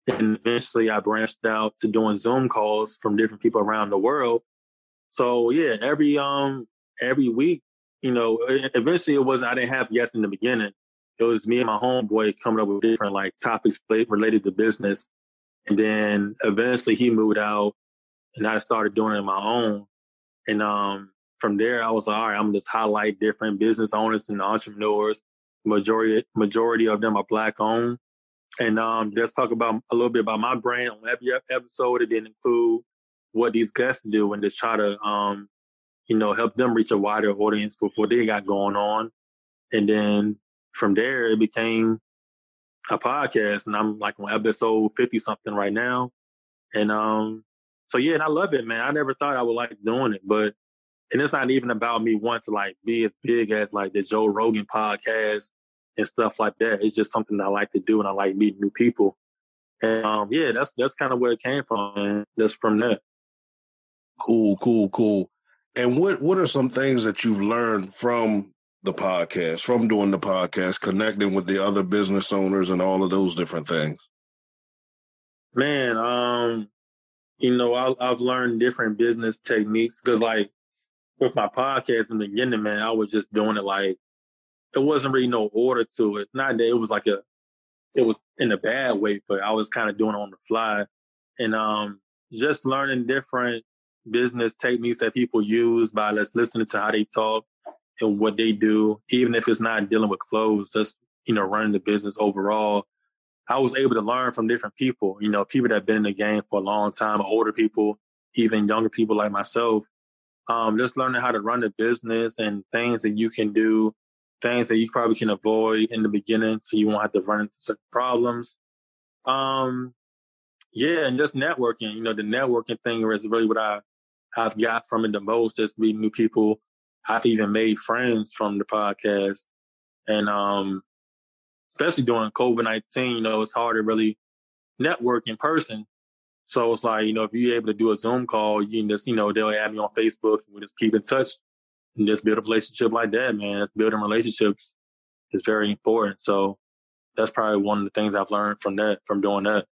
And eventually I branched out to doing Zoom calls from different people around the world. So yeah, every, um, every week, you know, eventually it wasn't, I didn't have guests in the beginning. It was me and my homeboy coming up with different like topics related to business. And then eventually he moved out and I started doing it on my own. And, um, from there, I was like, all right, I'm just highlight different business owners and entrepreneurs majority majority of them are black owned. And um, just talk about a little bit about my brand on every episode. It didn't include what these guests do and just try to um, you know, help them reach a wider audience for what they got going on. And then from there it became a podcast and I'm like on episode 50 something right now. And um so yeah, and I love it, man. I never thought I would like doing it, but and it's not even about me wanting to like be as big as like the Joe Rogan podcast and stuff like that. It's just something I like to do and I like meeting new people. And um, yeah, that's that's kind of where it came from, and just from there. Cool, cool, cool. And what what are some things that you've learned from the podcast, from doing the podcast, connecting with the other business owners and all of those different things? Man, um, you know, I, I've learned different business techniques because, like, with my podcast in the beginning, man, I was just doing it like it wasn't really no order to it. Not that it was like a, it was in a bad way, but I was kind of doing it on the fly, and um, just learning different business techniques that people use by just listening to how they talk and what they do, even if it's not dealing with clothes, just you know running the business overall. I was able to learn from different people, you know, people that have been in the game for a long time, older people, even younger people like myself, um, just learning how to run the business and things that you can do, things that you probably can avoid in the beginning so you won't have to run into certain problems. Um, yeah, and just networking, you know, the networking thing is really what I, I've got from it the most, just meeting new people. I've even made friends from the podcast. And, um, especially during COVID-19, you know, it's hard to really network in person. So it's like, you know, if you're able to do a Zoom call, you can just, you know, they'll add me on Facebook and we just keep in touch and just build a relationship like that, man. Building relationships is very important. So that's probably one of the things I've learned from that, from doing that.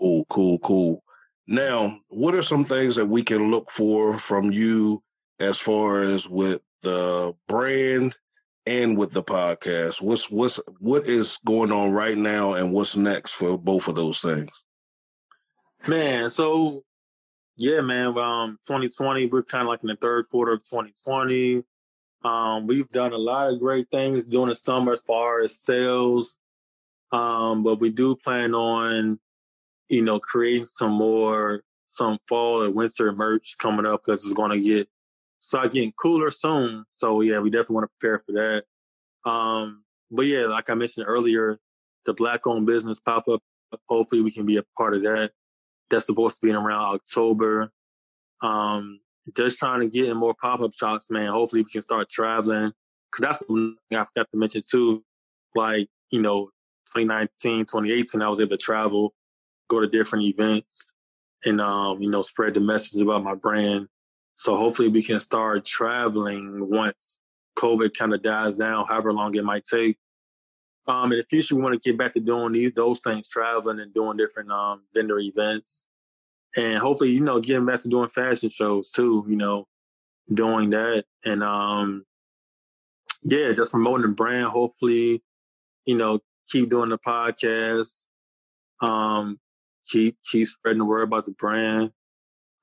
Cool, cool, cool. Now, what are some things that we can look for from you as far as with the brand and with the podcast? What's what's what is going on right now and what's next for both of those things? Man, so yeah, man. Um, 2020, we're kind of like in the third quarter of 2020. Um, we've done a lot of great things during the summer as far as sales. Um, but we do plan on, you know, creating some more, some fall and winter merch coming up because it's going to get, start getting cooler soon. So yeah, we definitely want to prepare for that. Um, but yeah, like I mentioned earlier, the black owned business pop up, hopefully we can be a part of that that's supposed to be in around October. Um, just trying to get in more pop up shops, man. Hopefully we can start traveling. Cause that's I forgot to mention too. Like, you know, 2019, 2018, I was able to travel, go to different events and, um, you know, spread the message about my brand. So hopefully we can start traveling once COVID kind of dies down, however long it might take. Um, in the future, we want to get back to doing these those things, traveling and doing different um vendor events, and hopefully, you know, getting back to doing fashion shows too. You know, doing that and um, yeah, just promoting the brand. Hopefully, you know, keep doing the podcast. Um, keep keep spreading the word about the brand.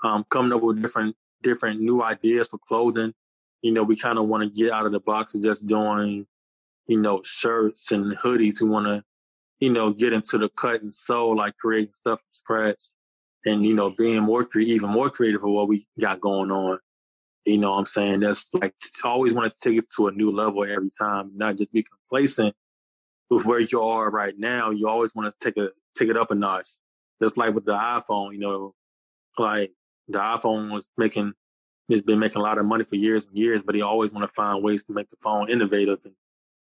Um, coming up with different different new ideas for clothing. You know, we kind of want to get out of the box of just doing you know, shirts and hoodies who want to, you know, get into the cut and sew, like creating stuff from scratch and, you know, being more creative, even more creative of what we got going on. You know what I'm saying? That's like, always want to take it to a new level every time, not just be complacent with where you are right now. You always want to take a, take it up a notch. Just like with the iPhone, you know, like the iPhone was making, it's been making a lot of money for years and years, but he always want to find ways to make the phone innovative and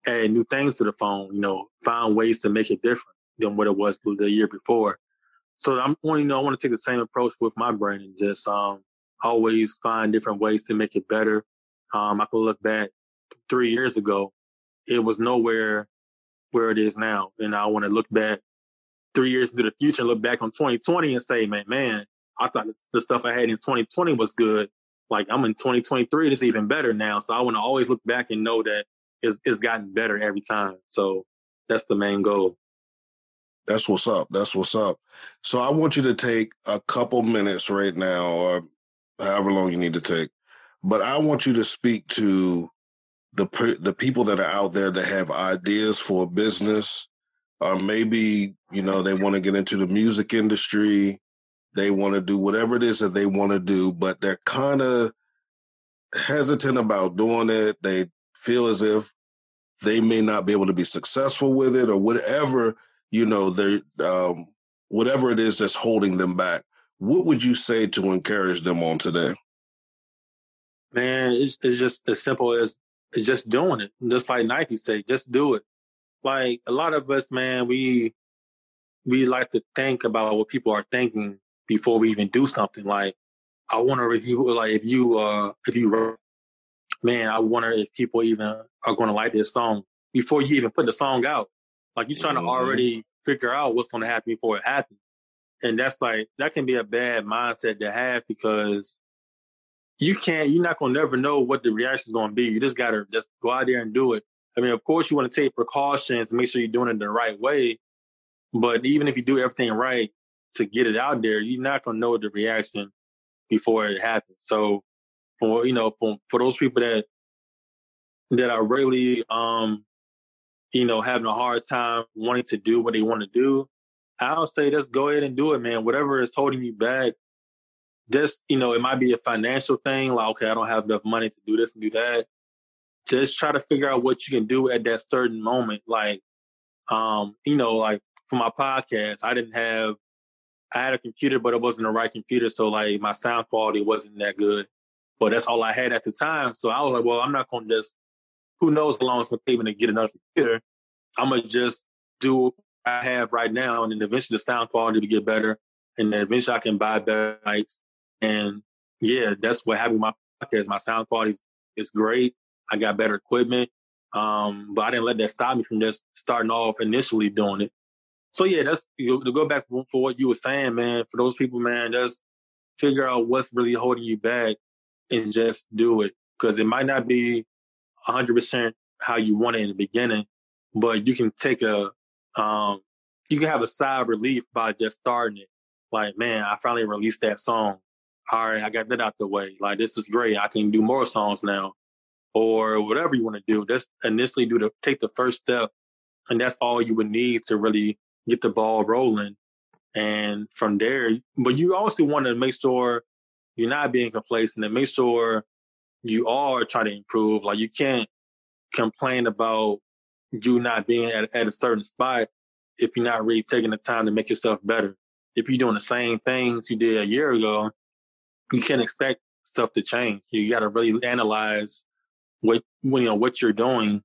add new things to the phone, you know, find ways to make it different than what it was the year before. So I'm, you know, I want to take the same approach with my brand and just, um, always find different ways to make it better. Um, I can look back three years ago, it was nowhere where it is now. And I want to look back three years into the future and look back on 2020 and say, man, man, I thought the stuff I had in 2020 was good. Like I'm in 2023, it's even better now. So I want to always look back and know that it's, it's gotten better every time. So that's the main goal. That's what's up. That's what's up. So I want you to take a couple minutes right now, or however long you need to take, but I want you to speak to the the people that are out there that have ideas for a business, or maybe you know they want to get into the music industry, they want to do whatever it is that they want to do, but they're kind of hesitant about doing it. They feel as if they may not be able to be successful with it, or whatever you know they um, whatever it is that's holding them back. What would you say to encourage them on today? Man, it's, it's just as simple as it's just doing it. Just like Nike say, just do it. Like a lot of us, man, we we like to think about what people are thinking before we even do something. Like I wonder if you like if you uh if you man, I wonder if people even are going to like this song before you even put the song out. Like you're trying mm-hmm. to already figure out what's going to happen before it happens. And that's like, that can be a bad mindset to have because you can't, you're not going to never know what the reaction is going to be. You just got to just go out there and do it. I mean, of course, you want to take precautions, make sure you're doing it the right way. But even if you do everything right to get it out there, you're not going to know the reaction before it happens. So for, you know, for, for those people that, that are really, um, you know, having a hard time wanting to do what they want to do, I'll say just go ahead and do it, man. Whatever is holding you back, just, you know, it might be a financial thing, like, okay, I don't have enough money to do this and do that. Just try to figure out what you can do at that certain moment. Like, um, you know, like for my podcast, I didn't have, I had a computer, but it wasn't the right computer. So like my sound quality wasn't that good, but that's all I had at the time. So I was like, well, I'm not going to just, who knows how long it's going to take me to get another computer. I'm going to just do what I have right now. And then eventually the sound quality to get better. And then eventually I can buy better mics and yeah, that's what happened with my podcast. My sound quality is great. I got better equipment. Um, but I didn't let that stop me from just starting off initially doing it. So yeah, that's to go back for what you were saying, man. For those people, man, just figure out what's really holding you back and just do it because it might not be hundred percent how you want it in the beginning, but you can take a, um, you can have a sigh of relief by just starting it. Like, man, I finally released that song all right, I got that out the way. Like, this is great. I can do more songs now or whatever you want to do. Just initially do the, take the first step. And that's all you would need to really get the ball rolling. And from there, but you also want to make sure you're not being complacent and make sure you are trying to improve. Like you can't complain about you not being at, at a certain spot if you're not really taking the time to make yourself better. If you're doing the same things you did a year ago, you can't expect stuff to change. You got to really analyze what you know what you're doing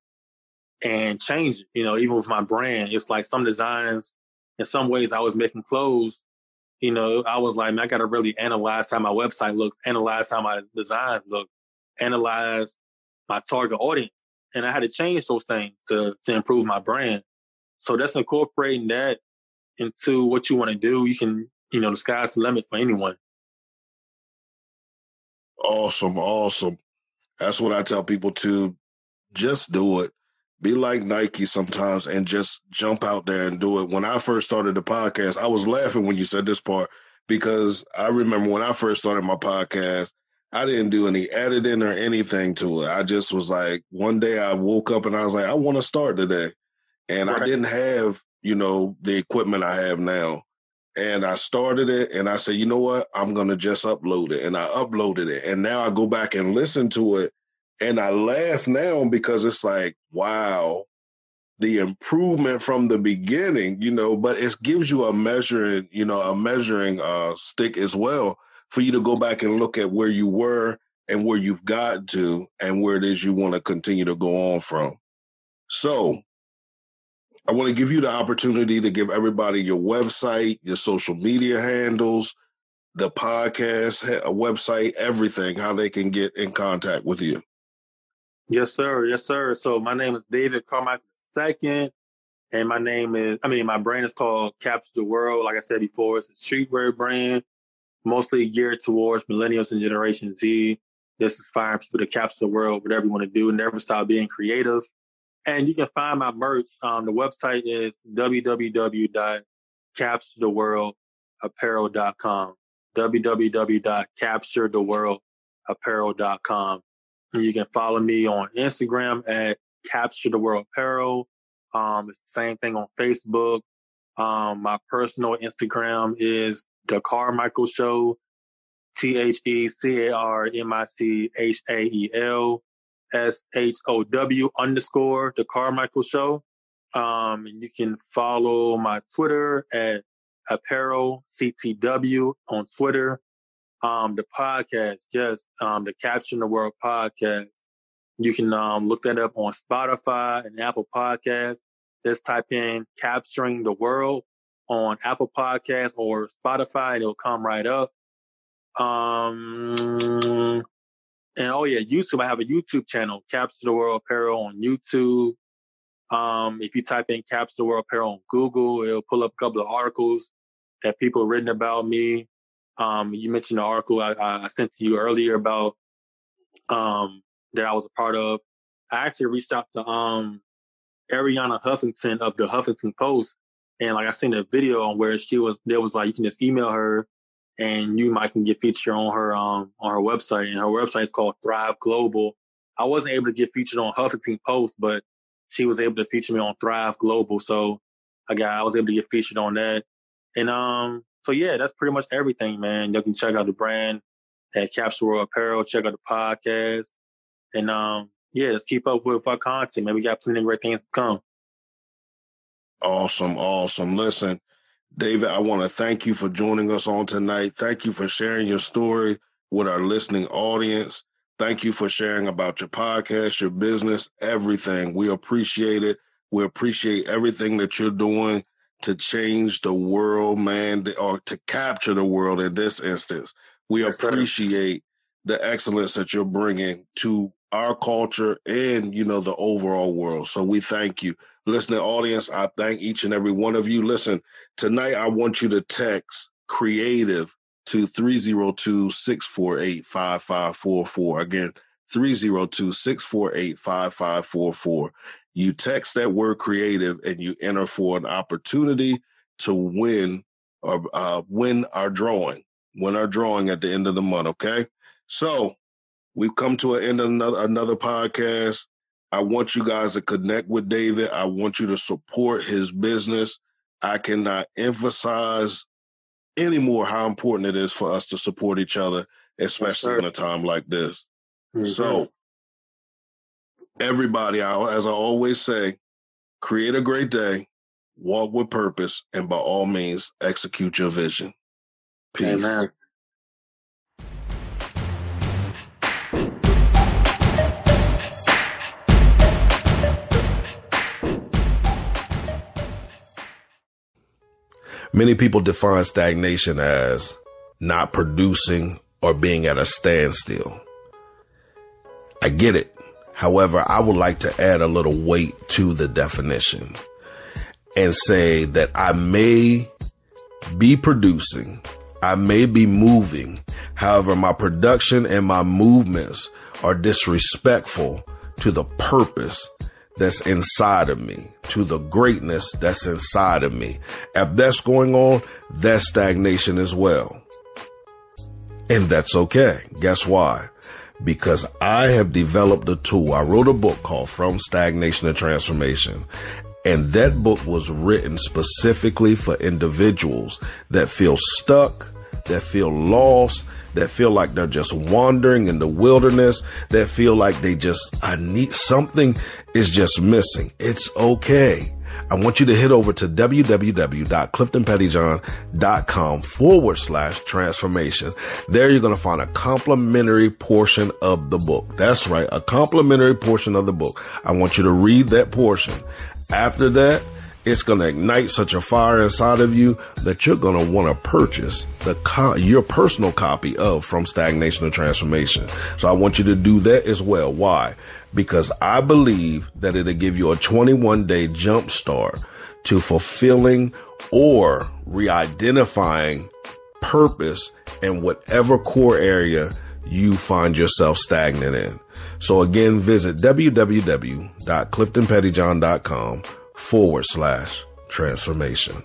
and change it. You know, even with my brand, it's like some designs. In some ways, I was making clothes. You know, I was like, man, I got to really analyze how my website looks, analyze how my design look, analyze my target audience, and I had to change those things to to improve my brand. So that's incorporating that into what you want to do. You can, you know, the sky's the limit for anyone. Awesome, awesome. That's what I tell people to just do it. Be like Nike sometimes and just jump out there and do it. When I first started the podcast, I was laughing when you said this part because I remember when I first started my podcast, I didn't do any editing or anything to it. I just was like, one day I woke up and I was like, I want to start today. And right. I didn't have, you know, the equipment I have now and I started it and I said, you know what? I'm going to just upload it. And I uploaded it. And now I go back and listen to it and I laugh now because it's like, wow, the improvement from the beginning, you know, but it gives you a measuring, you know, a measuring uh, stick as well for you to go back and look at where you were and where you've got to and where it is you want to continue to go on from. So I want to give you the opportunity to give everybody your website, your social media handles, the podcast, a website, everything, how they can get in contact with you. Yes, sir. Yes, sir. So my name is David Carmichael II, and my name is, I mean, my brand is called Capture the World. Like I said before, it's a streetwear brand, mostly geared towards millennials and Generation Z. Just inspiring people to capture the world, whatever you want to do, never stop being creative. And you can find my merch. Um, the website is www.capturetheworldapparel.com. www.capturetheworldapparel.com. You can follow me on Instagram at Capture the World Apparel. Um, it's the same thing on Facebook. Um, my personal Instagram is the Carmichael Show, T H E C A R M I C H A E L S H O W underscore the Carmichael Show. Um, and you can follow my Twitter at apparel CTW on Twitter. Um, the podcast, yes, um, the Capturing the World podcast. You can um, look that up on Spotify and Apple Podcasts. Just type in Capturing the World on Apple Podcasts or Spotify and it'll come right up. Um, and oh yeah, YouTube. I have a YouTube channel, Capture the World Apparel on YouTube. Um, if you type in Capture the World Apparel on Google, it'll pull up a couple of articles that people have written about me. Um, you mentioned the article I, I sent to you earlier about um, that I was a part of. I actually reached out to um, Arianna Huffington of the Huffington Post, and like I seen a video on where she was. There was like you can just email her, and you might can get featured on her um on her website. And her website is called Thrive Global. I wasn't able to get featured on Huffington Post, but she was able to feature me on Thrive Global. So I got I was able to get featured on that. And um so yeah, that's pretty much everything, man. You can check out the brand at Capsule Apparel, check out the podcast. And um yeah, let's keep up with our content, man. We got plenty of great things to come. Awesome, awesome. Listen, David, I want to thank you for joining us on tonight. Thank you for sharing your story with our listening audience. Thank you for sharing about your podcast, your business, everything. We appreciate it. We appreciate everything that you're doing to change the world, man, or to capture the world in this instance. We appreciate the excellence that you're bringing to our culture and, you know, the overall world. So we thank you listening audience, I thank each and every one of you. Listen, tonight I want you to text creative to 302 648 5544. Again, 302 648 5544. You text that word creative and you enter for an opportunity to win or uh, win our drawing, win our drawing at the end of the month. Okay. So we've come to an end of another, another podcast. I want you guys to connect with David. I want you to support his business. I cannot emphasize anymore how important it is for us to support each other, especially in a time like this. Mm-hmm. So, everybody, as I always say, create a great day, walk with purpose, and by all means, execute your vision. Peace. Amen. Many people define stagnation as not producing or being at a standstill. I get it. However, I would like to add a little weight to the definition and say that I may be producing, I may be moving. However, my production and my movements are disrespectful to the purpose that's inside of me, to the greatness that's inside of me. If that's going on, that's stagnation as well. And that's okay. Guess why? Because I have developed a tool. I wrote a book called From Stagnation to Transformation. And that book was written specifically for individuals that feel stuck, that feel lost, that feel like they're just wandering in the wilderness, that feel like they just, I need something is just missing. It's okay. I want you to head over to www.cliftonpettyjohn.com forward slash transformation. There you're going to find a complimentary portion of the book. That's right. A complimentary portion of the book. I want you to read that portion. After that, it's going to ignite such a fire inside of you that you're going to want to purchase the co- your personal copy of From Stagnation to Transformation. So I want you to do that as well. Why? Because I believe that it'll give you a 21 day jump start to fulfilling or re-identifying purpose in whatever core area you find yourself stagnant in. So again, visit www.cliftonpettyjohn.com forward slash transformation.